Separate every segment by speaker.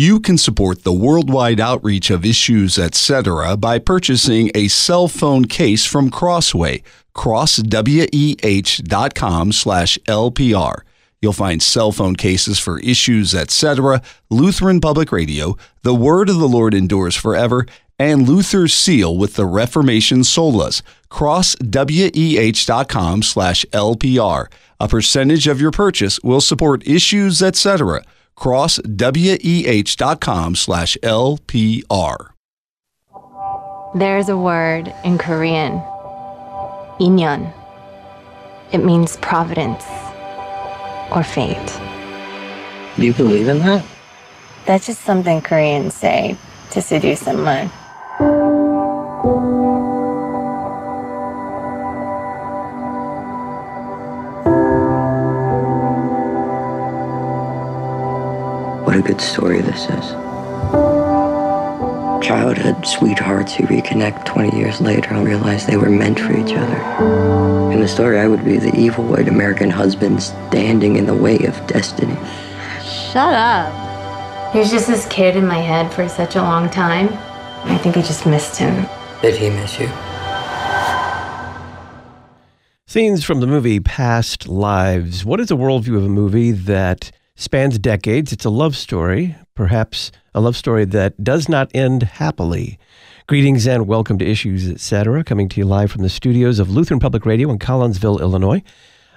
Speaker 1: You can support the worldwide outreach of issues, etc. by purchasing a cell phone case from Crossway, crossweh.com slash LPR. You'll find cell phone cases for issues, etc., Lutheran Public Radio, The Word of the Lord Endures Forever, and Luther's Seal with the Reformation Solas, crossweh.com slash LPR. A percentage of your purchase will support issues, etc., crossweh.com slash LPR.
Speaker 2: There's a word in Korean, inyon. It means providence or fate.
Speaker 3: Do you believe in that?
Speaker 2: That's just something Koreans say to seduce someone.
Speaker 3: A good story this is. Childhood sweethearts who reconnect 20 years later and realize they were meant for each other. In the story, I would be the evil white American husband standing in the way of destiny.
Speaker 2: Shut up. He was just this kid in my head for such a long time. I think I just missed him.
Speaker 3: Did he miss you?
Speaker 4: Scenes from the movie Past Lives. What is the worldview of a movie that spans decades? It's a love story, perhaps a love story that does not end happily. Greetings and welcome to Issues, etc., coming to you live from the studios of Lutheran Public Radio in Collinsville, Illinois.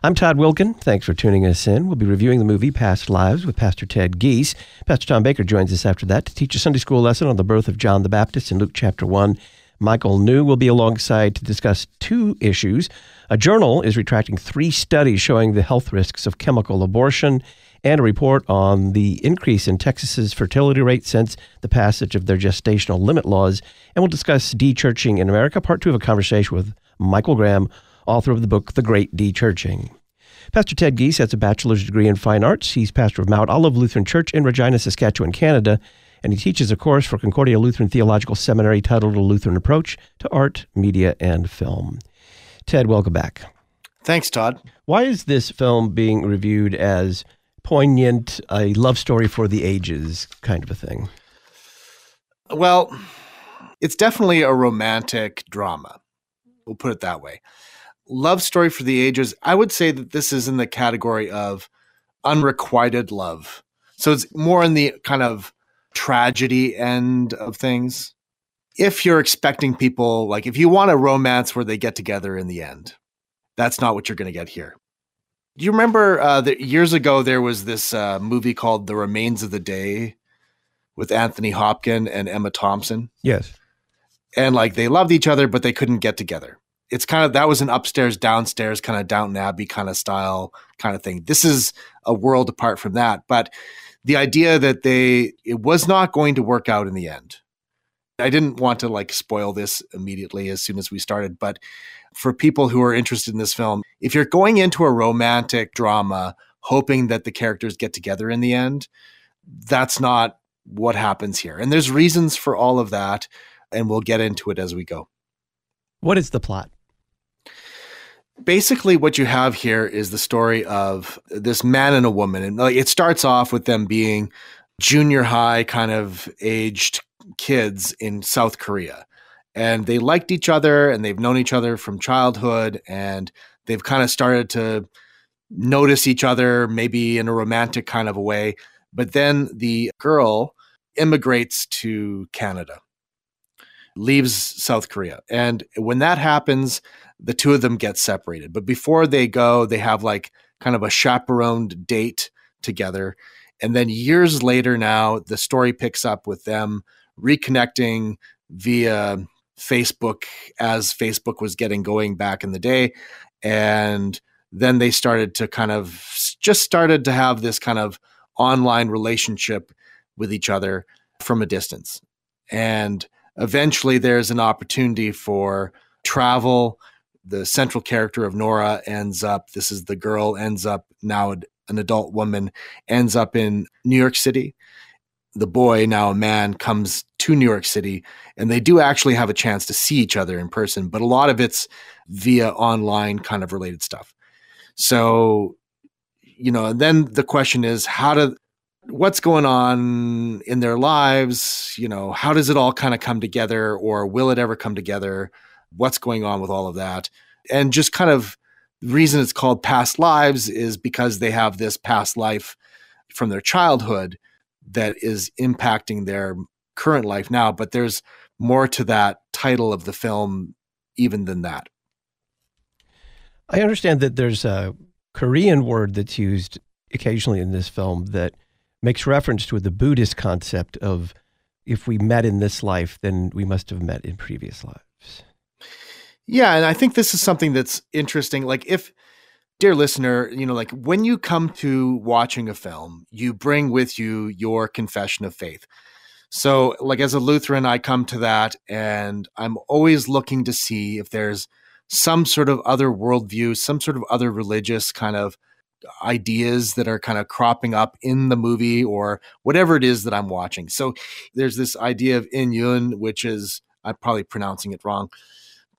Speaker 4: I'm Todd Wilken. Thanks for tuning us in. We'll be reviewing the movie Past Lives with Pastor Ted Giese. Pastor Tom Baker joins us after that to teach a Sunday school lesson on the birth of John the Baptist in Luke chapter 1. Michael New will be alongside to discuss two issues. A journal is retracting three studies showing the health risks of chemical abortion and a report on the increase in Texas's fertility rate since the passage of their gestational limit laws. And we'll discuss de-churching in America, part two of a conversation with Michael Graham, author of the book The Great De-Churching. Pastor Ted Giese has a bachelor's degree in fine arts. He's pastor of Mount Olive Lutheran Church in Regina, Saskatchewan, Canada, and he teaches a course for Concordia Lutheran Theological Seminary titled A Lutheran Approach to Art, Media, and Film. Ted, welcome back.
Speaker 5: Thanks, Todd.
Speaker 4: Why is this film being reviewed as poignant, a love story for the ages kind of a thing?
Speaker 5: Well, it's definitely a romantic drama. We'll put it that way. Love story for the ages. I would say that this is in the category of unrequited love. So it's more in the kind of tragedy end of things. If you're expecting people, like if you want a romance where they get together in the end, that's not what you're going to get here. Do you remember uh, that years ago there was this uh, movie called The Remains of the Day with Anthony Hopkins and Emma Thompson?
Speaker 4: Yes.
Speaker 5: And like they loved each other, but they couldn't get together. It's kind of that was an upstairs, downstairs kind of Downton Abbey kind of style kind of thing. This is a world apart from that. But the idea that they it was not going to work out in the end. I didn't want to like spoil this immediately as soon as we started, but for people who are interested in this film, if you're going into a romantic drama hoping that the characters get together in the end, that's not what happens here. And there's reasons for all of that, and we'll get into it as we go.
Speaker 4: What is the plot?
Speaker 5: Basically, what you have here is the story of this man and a woman. And like, it starts off with them being junior high kind of aged kids in South Korea and they liked each other and they've known each other from childhood and they've kind of started to notice each other maybe in a romantic kind of a way. But then the girl immigrates to Canada leaves South Korea and when that happens the two of them get separated. But before they go they have like kind of a chaperoned date together and then years later now the story picks up with them reconnecting via Facebook as Facebook was getting going back in the day. And then they started to kind of just started to have this kind of online relationship with each other from a distance. And eventually there's an opportunity for travel. The central character of Nora ends up, this is the girl, ends up now an adult woman, ends up in New York City the boy, now a man, comes to New York City and they do actually have a chance to see each other in person, but a lot of it's via online kind of related stuff. So, you know, then the question is how do what's going on in their lives, you know, how does it all kind of come together or will it ever come together? What's going on with all of that? And just kind of the reason it's called past lives is because they have this past life from their childhood that is impacting their current life now, but there's more to that title of the film even than that.
Speaker 4: I understand that there's a Korean word that's used occasionally in this film that makes reference to the Buddhist concept of if we met in this life, then we must have met in previous lives.
Speaker 5: Yeah, and I think this is something that's interesting. Like if dear listener, you know, like when you come to watching a film, you bring with you your confession of faith. So, like as a Lutheran, I come to that and I'm always looking to see if there's some sort of other worldview, some sort of other religious kind of ideas that are kind of cropping up in the movie or whatever it is that I'm watching. So there's this idea of Inhyun, which is I'm probably pronouncing it wrong,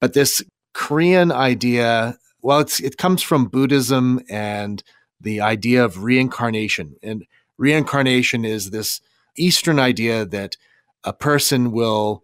Speaker 5: but this Korean idea, well, it's it comes from Buddhism and the idea of reincarnation. And reincarnation is this Eastern idea that a person will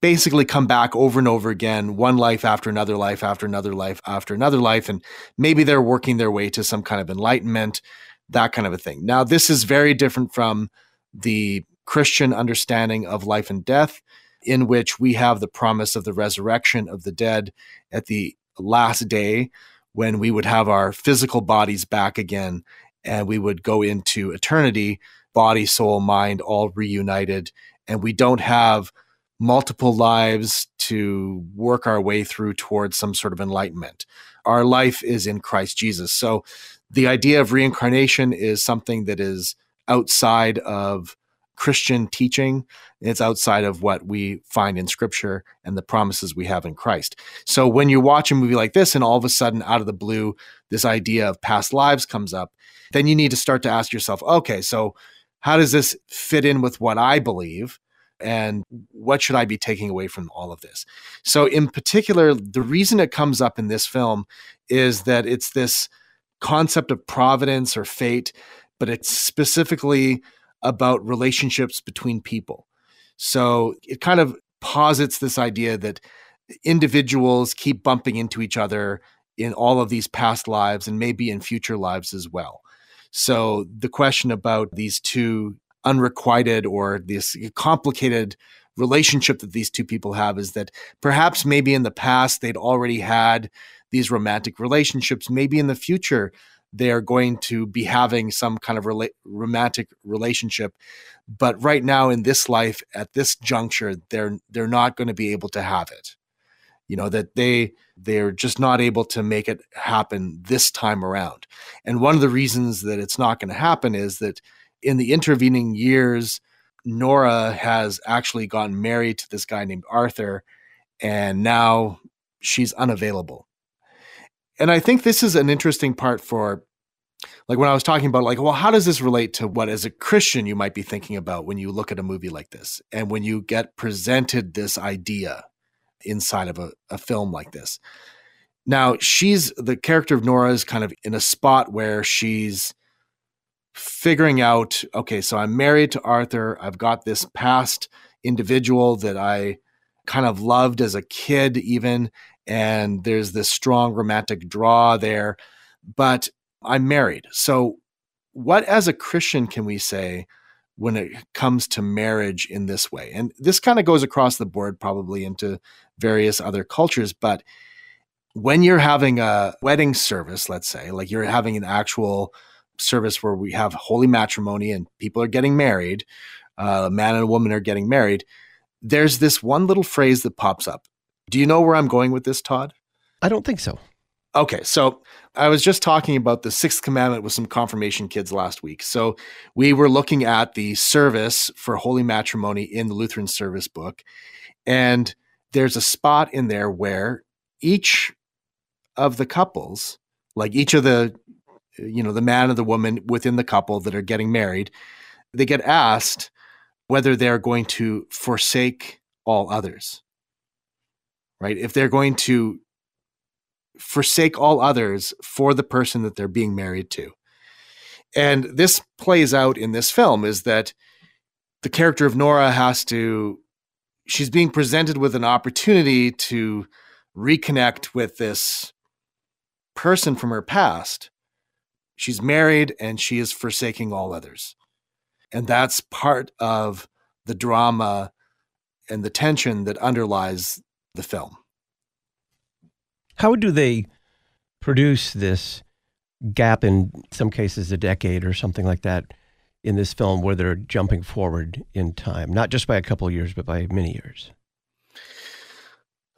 Speaker 5: basically come back over and over again, one life after another life after another life after another life. And maybe they're working their way to some kind of enlightenment, that kind of a thing. Now, this is very different from the Christian understanding of life and death, in which we have the promise of the resurrection of the dead at the last day when we would have our physical bodies back again and we would go into eternity, body, soul, mind, all reunited. And we don't have multiple lives to work our way through towards some sort of enlightenment. Our life is in Christ Jesus. So the idea of reincarnation is something that is outside of Christian teaching. It's outside of what we find in scripture and the promises we have in Christ. So when you watch a movie like this and all of a sudden out of the blue, this idea of past lives comes up, then you need to start to ask yourself, okay, so how does this fit in with what I believe? and what should I be taking away from all of this? So, in particular, the reason it comes up in this film is that it's this concept of providence or fate, but it's specifically about relationships between people. So, it kind of posits this idea that individuals keep bumping into each other in all of these past lives and maybe in future lives as well. So, the question about these two unrequited or this complicated relationship that these two people have is that perhaps maybe in the past they'd already had these romantic relationships. Maybe in the future they are going to be having some kind of rela- romantic relationship, but right now in this life at this juncture they're they're not going to be able to have it. You know that they they're just not able to make it happen this time around. And one of the reasons that it's not going to happen is that in the intervening years, Nora has actually gotten married to this guy named Arthur, and now she's unavailable. And I think this is an interesting part for like when I was talking about like, well, how does this relate to what as a Christian you might be thinking about when you look at a movie like this and when you get presented this idea inside of a, a film like this. Now she's the character of Nora is kind of in a spot where she's figuring out okay, so I'm married to Arthur. I've got this past individual that I kind of loved as a kid, even. And there's this strong romantic draw there. But I'm married. So, what as a Christian can we say when it comes to marriage in this way? And this kind of goes across the board, probably into various other cultures. But when you're having a wedding service, let's say, like you're having an actual service where we have holy matrimony and people are getting married, uh, a man and a woman are getting married, there's this one little phrase that pops up. Do you know where I'm going with this, Todd?
Speaker 4: I don't think so.
Speaker 5: Okay, so I was just talking about the sixth commandment with some confirmation kids last week. So we were looking at the service for holy matrimony in the Lutheran service book. And there's a spot in there where each of the couples, like each of the you know, the man and the woman within the couple that are getting married, they get asked whether they're going to forsake all others. Right? If they're going to forsake all others for the person that they're being married to. And this plays out in this film is that the character of Nora has to, she's being presented with an opportunity to reconnect with this person from her past. She's married and she is forsaking all others. And that's part of the drama and the tension that underlies the film.
Speaker 4: How do they produce this gap in some cases a decade or something like that in this film where they're jumping forward in time, not just by a couple of years, but by many years?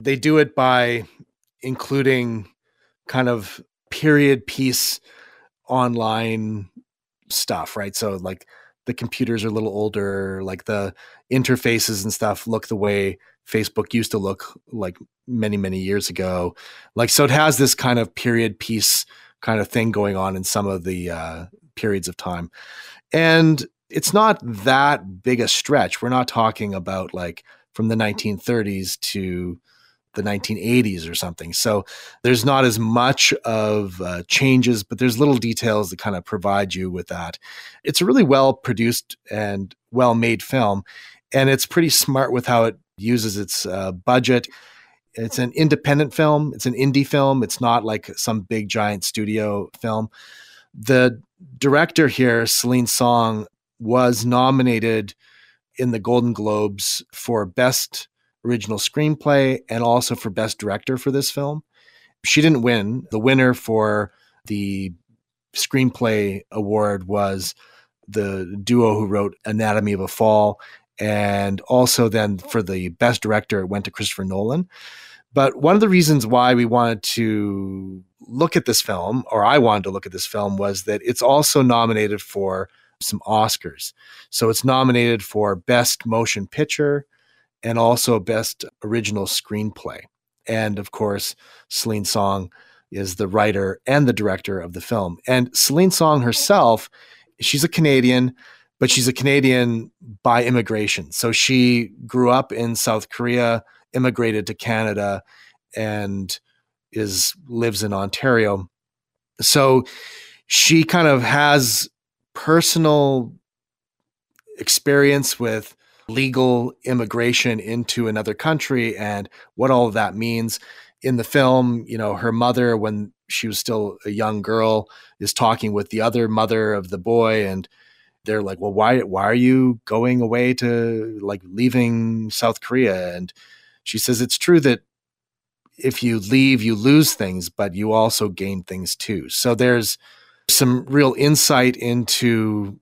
Speaker 5: They do it by including kind of period piece online stuff, right? So, like, the computers are a little older, like the interfaces and stuff look the way Facebook used to look like many, many years ago. Like, so it has this kind of period piece kind of thing going on in some of the uh, periods of time. And it's not that big a stretch. We're not talking about like from the 1930s to the 1980s or something. So there's not as much of uh, changes, but there's little details that kind of provide you with that. It's a really well produced and well made film, and it's pretty smart with how it uses its uh, budget. It's an independent film. It's an indie film. It's not like some big giant studio film. The director here, Celine Song, was nominated in the Golden Globes for Best original screenplay and also for best director for this film. She didn't win. The winner for the screenplay award was the duo who wrote Anatomy of a Fall. And also, then for the best director, it went to Christopher Nolan. But one of the reasons why we wanted to look at this film, or I wanted to look at this film, was that it's also nominated for some Oscars. So it's nominated for Best Motion Picture, and also Best Original Screenplay. And of course, Celine Song is the writer and the director of the film. And Celine Song herself, she's a Canadian, but she's a Canadian by immigration. So she grew up in South Korea, immigrated to Canada, and is lives in Ontario. So she kind of has personal experience with legal immigration into another country and what all of that means. In the film, you know, her mother, when she was still a young girl, is talking with the other mother of the boy, and they're like, "Well, why why are you going away to like leaving South Korea?" And she says, "It's true that if you leave, you lose things, but you also gain things too." So there's some real insight into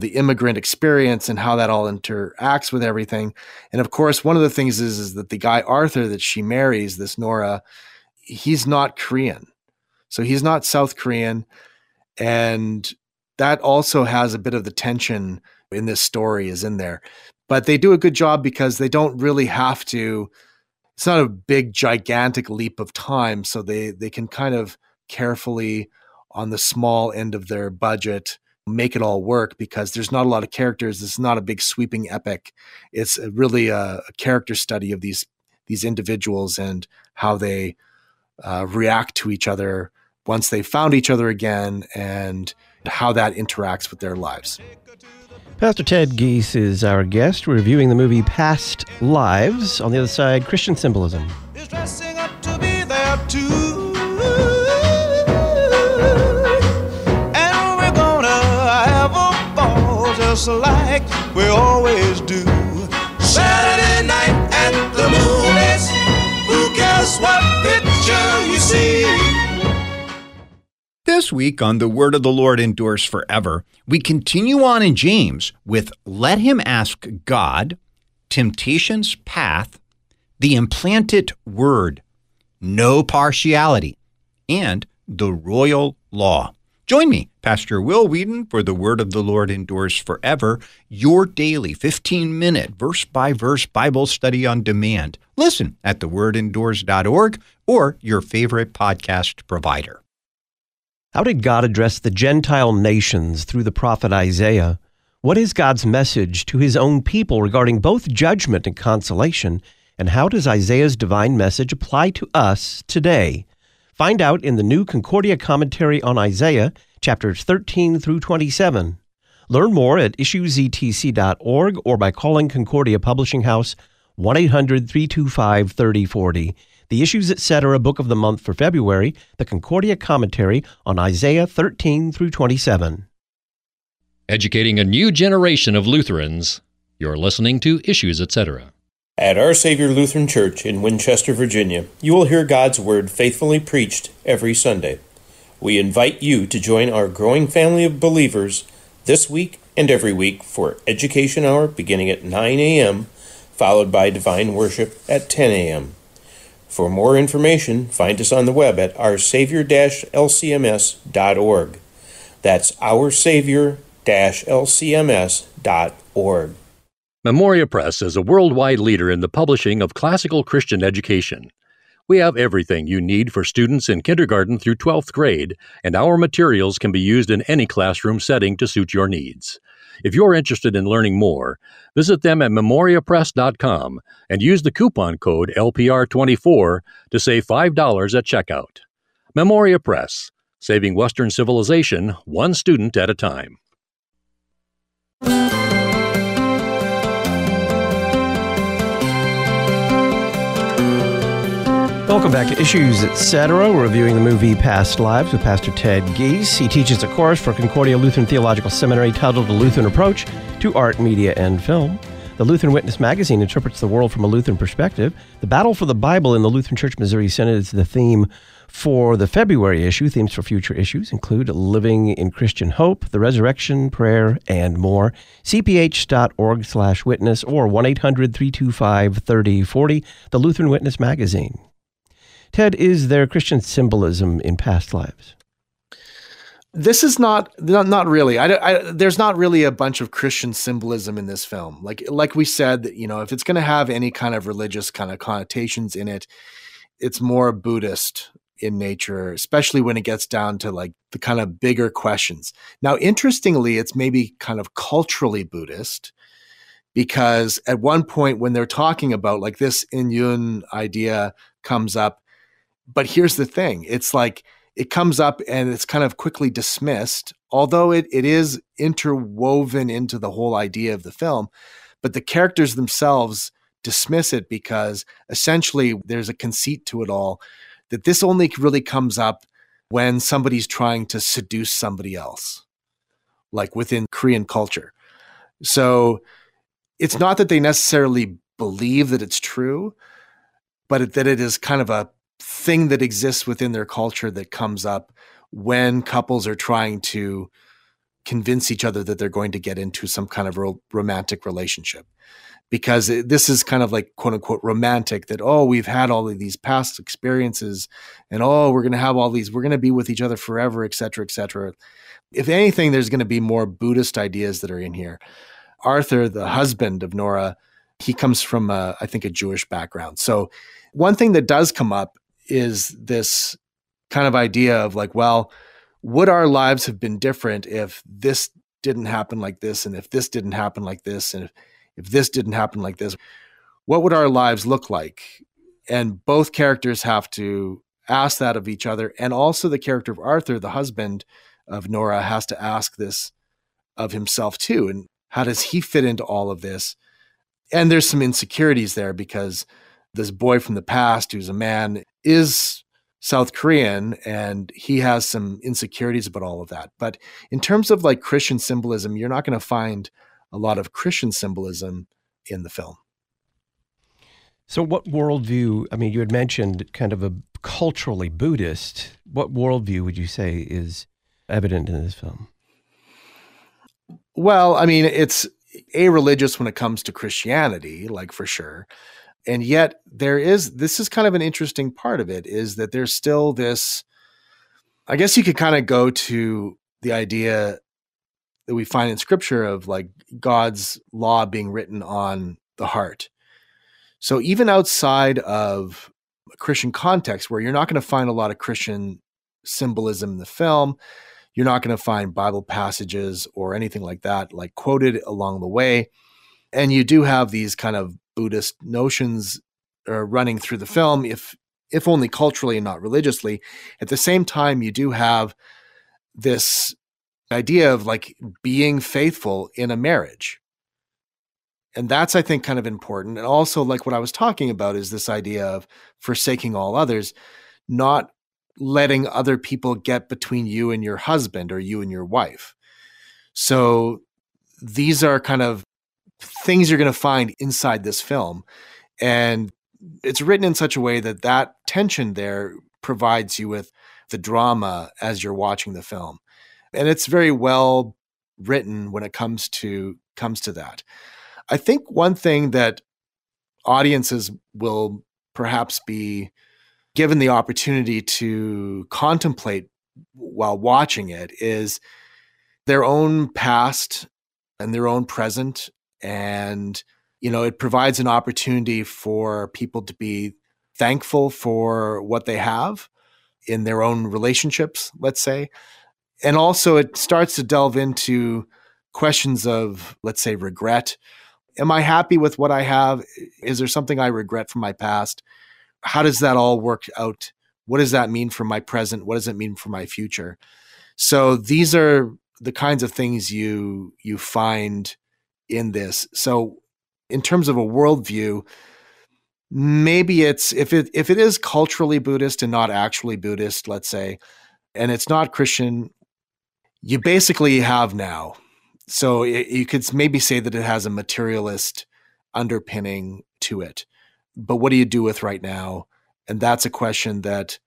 Speaker 5: the immigrant experience and how that all interacts with everything. And of course, one of the things is, is that the guy Arthur that she marries, this Nora, he's not Korean. So he's not South Korean. And that also has a bit of the tension in this story is in there. But they do a good job because they don't really have to it's not a big gigantic leap of time so they they can kind of carefully on the small end of their budget make it all work because there's not a lot of characters. It's not a big sweeping epic. It's really a, a character study of these these individuals and how they uh, react to each other once they found each other again and how that interacts with their lives.
Speaker 4: Pastor Ted Giese is our guest, We're reviewing the movie Past Lives. On the other side, Christian symbolism. just like we always do. Saturday night at the movies. Who cares what picture you see?
Speaker 6: This week on The Word of the Lord Endures Forever, we continue on in James with Let Him Ask God, Temptation's Path, The Implanted Word, No Partiality, and The Royal Law. Join me, Pastor Will Weedon, for the Word of the Lord endures forever, your daily 15 minute verse by verse Bible study on demand. Listen at thewordendures.org or your favorite podcast provider.
Speaker 4: How did God address the Gentile nations through the prophet Isaiah? What is God's message to his own people regarding both judgment and consolation? And how does Isaiah's divine message apply to us today? Find out in the new Concordia commentary on Isaiah chapters 13 through 27. Learn more at issuesetc.org or by calling Concordia Publishing House 1 800 325 3040. The Issues Etc. Book of the Month for February, the Concordia Commentary on Isaiah 13 through 27.
Speaker 7: Educating a new generation of Lutherans. You're listening to Issues Etc.
Speaker 8: At Our Savior Lutheran Church in Winchester, Virginia, you will hear God's Word faithfully preached every Sunday. We invite you to join our growing family of believers this week and every week for Education Hour beginning at 9 a.m., followed by Divine Worship at 10 a.m. For more information, find us on the web at oursavior-lcms.org. That's oursavior-lcms.org.
Speaker 7: Memoria Press is a worldwide leader in the publishing of classical Christian education. We have everything you need for students in kindergarten through 12th grade, and our materials can be used in any classroom setting to suit your needs. If you're interested in learning more, visit them at memoriapress.com and use the coupon code LPR24 to save $5 at checkout. Memoria Press, saving Western civilization one student at a time.
Speaker 4: Welcome back to Issues Etc. We're reviewing the movie Past Lives with Pastor Ted Giese. He teaches a course for Concordia Lutheran Theological Seminary titled The Lutheran Approach to Art, Media, and Film. The Lutheran Witness magazine interprets the world from a Lutheran perspective. The battle for the Bible in the Lutheran Church Missouri Synod is the theme for the February issue. Themes for future issues include living in Christian hope, the resurrection, prayer, and more. cph.org slash witness or 1-800-325-3040, the Lutheran Witness magazine. Ted, is there Christian symbolism in past lives?
Speaker 5: This is not not, not really. I, I, there's not really a bunch of Christian symbolism in this film. Like like we said, you know, if it's going to have any kind of religious kind of connotations in it, it's more Buddhist in nature, especially when it gets down to like the kind of bigger questions. Now, interestingly, it's maybe kind of culturally Buddhist because at one point when they're talking about like this Inyun idea comes up, but here's the thing it's like it comes up and it's kind of quickly dismissed, although it, it is interwoven into the whole idea of the film. But the characters themselves dismiss it because essentially there's a conceit to it all that this only really comes up when somebody's trying to seduce somebody else, like within Korean culture. So it's not that they necessarily believe that it's true, but that it is kind of a thing that exists within their culture that comes up when couples are trying to convince each other that they're going to get into some kind of ro- romantic relationship. Because this is kind of like quote unquote romantic that oh we've had all of these past experiences and oh we're going to have all these we're going to be with each other forever et cetera et cetera. If anything there's going to be more buddhist ideas that are in here. Arthur the husband of nora he comes from a, I think a jewish background. So one thing that does come up is this kind of idea of like, well, would our lives have been different if this didn't happen like this, and if this didn't happen like this, and if, if this didn't happen like this? What would our lives look like? And both characters have to ask that of each other. And also, the character of Arthur, the husband of Nora, has to ask this of himself too. And how does he fit into all of this? And there's some insecurities there because this boy from the past who's a man is South Korean and he has some insecurities about all of that. But in terms of like Christian symbolism, you're not going to find a lot of Christian symbolism in the film.
Speaker 4: So, what worldview? I mean, you had mentioned kind of a culturally Buddhist. What worldview would you say is evident in this film?
Speaker 5: Well, I mean, it's a religious when it comes to Christianity, like for sure and yet there is this is kind of an interesting part of it is that there's still this i guess you could kind of go to the idea that we find in scripture of like god's law being written on the heart. So even outside of a christian context where you're not going to find a lot of christian symbolism in the film you're not going to find bible passages or anything like that like quoted along the way. And you do have these kind of Buddhist notions uh, running through the film, if if only culturally and not religiously. At the same time, you do have this idea of like being faithful in a marriage. And that's, I think, kind of important. And also, like what I was talking about, is this idea of forsaking all others, not letting other people get between you and your husband or you and your wife. So these are kind of things you're going to find inside this film. And it's written in such a way that that tension there provides you with the drama as you're watching the film. And it's very well written when it comes to comes to that. I think one thing that audiences will perhaps be given the opportunity to contemplate while watching it is their own past and their own present and you know it provides an opportunity for people to be thankful for what they have in their own relationships let's say. And also it starts to delve into questions of let's say regret. Am i happy with what i have? Is there something i regret from my past? How does that all work out? What does that mean for my present? What does it mean for my future? So these are the kinds of things you you find in this so in terms of a worldview maybe it's if it if it is culturally buddhist and not actually buddhist let's say and it's not christian you basically have now so it, you could maybe say that it has a materialist underpinning to it but what do you do with right now? And that's a question that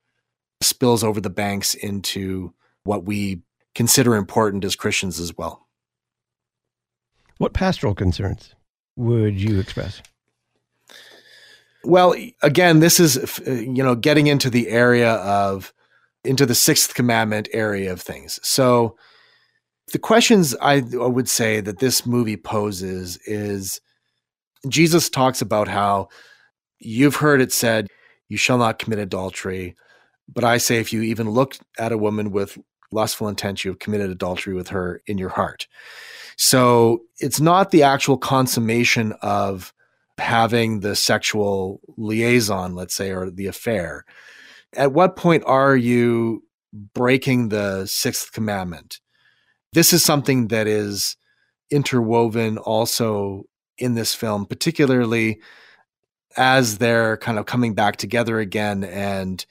Speaker 5: spills over the banks into what we consider important as Christians as well.
Speaker 4: What pastoral concerns would you express?
Speaker 5: Well, again, this is uh, you know getting into the area of into the sixth commandment area of things. So the questions I would say that this movie poses is Jesus talks about how You've heard it said, You shall not commit adultery. But I say, if you even look at a woman with lustful intent, you have committed adultery with her in your heart. So it's not the actual consummation of having the sexual liaison, let's say, or the affair. At what point are you breaking the sixth commandment? This is something that is interwoven also in this film, particularly as they're kind of coming back together again and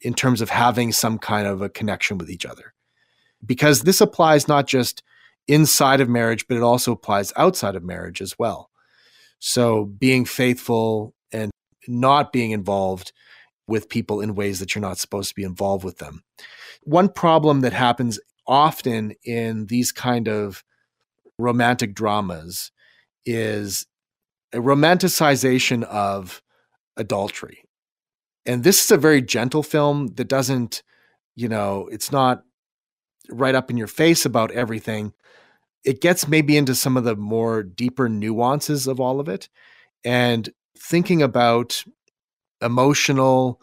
Speaker 5: in terms of having some kind of a connection with each other. Because this applies not just inside of marriage, but it also applies outside of marriage as well. So being faithful and not being involved with people in ways that you're not supposed to be involved with them. One problem that happens often in these kind of romantic dramas is a romanticization of adultery. And this is a very gentle film that doesn't, you know, it's not right up in your face about everything. It gets maybe into some of the more deeper nuances of all of it. And thinking about emotional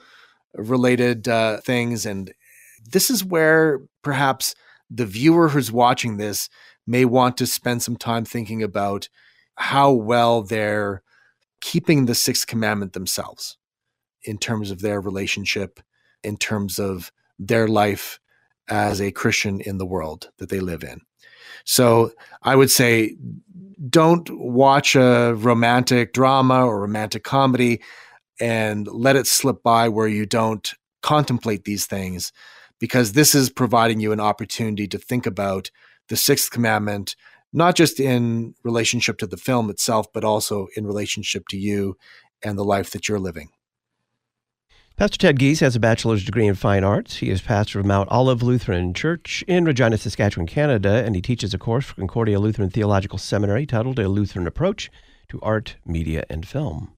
Speaker 5: related uh, things. And this is where perhaps the viewer who's watching this may want to spend some time thinking about how well they're keeping the sixth commandment themselves in terms of their relationship, in terms of their life as a Christian in the world that they live in. So I would say don't watch a romantic drama or romantic comedy and let it slip by where you don't contemplate these things because this is providing you an opportunity to think about the sixth commandment not just in relationship to the film itself, but also in relationship to you and the life that you're living.
Speaker 4: Pastor Ted Giese has a bachelor's degree in fine arts. He is pastor of Mount Olive Lutheran Church in Regina, Saskatchewan, Canada, and he teaches a course for Concordia Lutheran Theological Seminary titled A Lutheran Approach to Art, Media, and Film.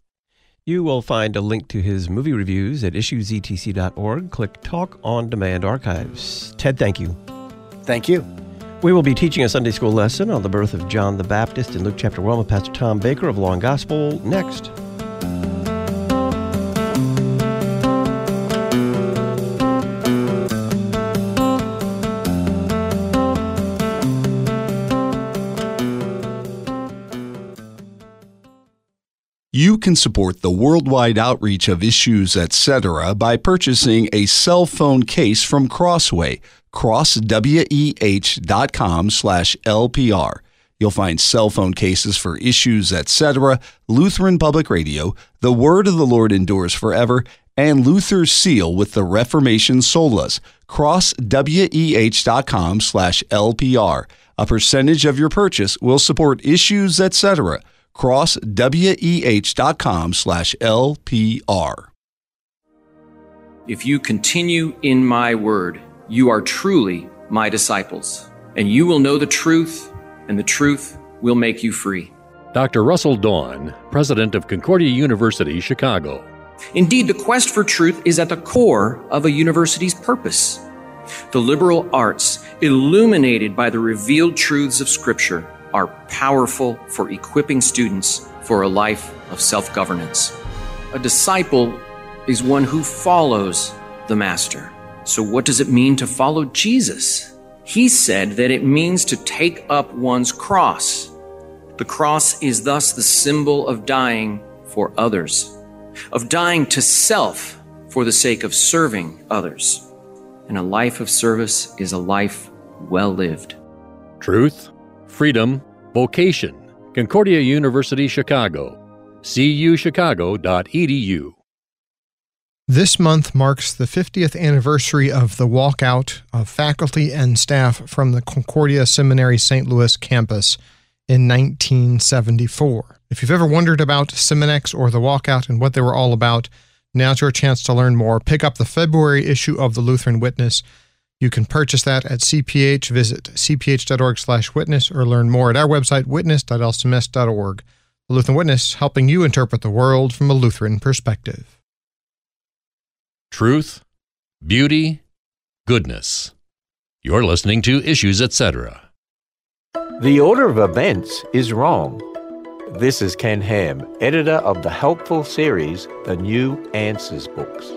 Speaker 4: You will find a link to his movie reviews at issuesetc.org. Click Talk on Demand Archives. Ted, thank you.
Speaker 5: Thank you.
Speaker 4: We will be teaching a Sunday school lesson on the birth of John the Baptist in Luke chapter 1 with Pastor Tom Baker of Long and Gospel next.
Speaker 1: Can support the worldwide outreach of issues, etc. by purchasing a cell phone case from Crossway, crossweh.com slash LPR. You'll find cell phone cases for issues, etc., Lutheran Public Radio, The Word of the Lord Endures Forever, and Luther's Seal with the Reformation Solas, crossweh.com slash LPR. A percentage of your purchase will support issues, etc., crossweh.com slash LPR.
Speaker 9: If you continue in my word, you are truly my disciples, and you will know the truth, and the truth will make you free.
Speaker 7: Dr. Russell Dawn, president of Concordia University, Chicago.
Speaker 9: Indeed, the quest for truth is at the core of a university's purpose. The liberal arts, illuminated by the revealed truths of Scripture, are powerful for equipping students for a life of self governance. A disciple is one who follows the Master. So, what does it mean to follow Jesus? He said that it means to take up one's cross. The cross is thus the symbol of dying for others, of dying to self for the sake of serving others. And a life of service is a life well lived.
Speaker 7: Truth, freedom, vocation. Concordia University, Chicago. cuchicago.edu.
Speaker 10: This month marks the 50th anniversary of the walkout of faculty and staff from the Concordia Seminary St. Louis campus in 1974. If you've ever wondered about Seminex or the walkout and what they were all about, now's your chance to learn more. Pick up the February issue of the Lutheran Witness. You can purchase that at CPH. Visit cph.org slash witness or learn more at our website witness.lcms.org. The Lutheran Witness, helping you interpret the world from a Lutheran perspective.
Speaker 7: Truth, beauty, goodness. You're listening to Issues, etc.
Speaker 11: The order of events is wrong. This is Ken Ham, editor of the helpful series, The New Answers books.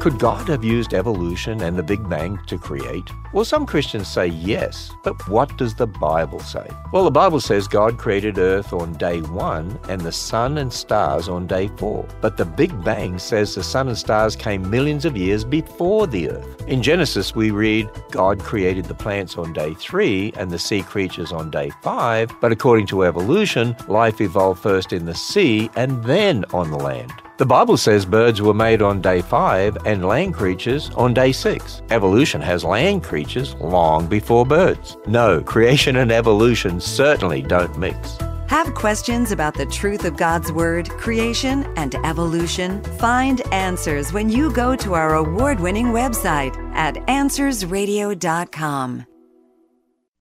Speaker 11: Could God have used evolution and the Big Bang to create? Well, some Christians say yes, but what does the Bible say? Well, the Bible says God created Earth on day one and the sun and stars on day four. But the Big Bang says the sun and stars came millions of years before the Earth. In Genesis, we read God created the plants on day three and the sea creatures on day five, but according to evolution, life evolved first in the sea and then on the land. The Bible says birds were made on day five and land creatures on day six. Evolution has land creatures long before birds. No, creation and evolution certainly don't mix.
Speaker 12: Have questions about the truth of God's Word, creation, and evolution? Find answers when you go to our award winning website at AnswersRadio.com.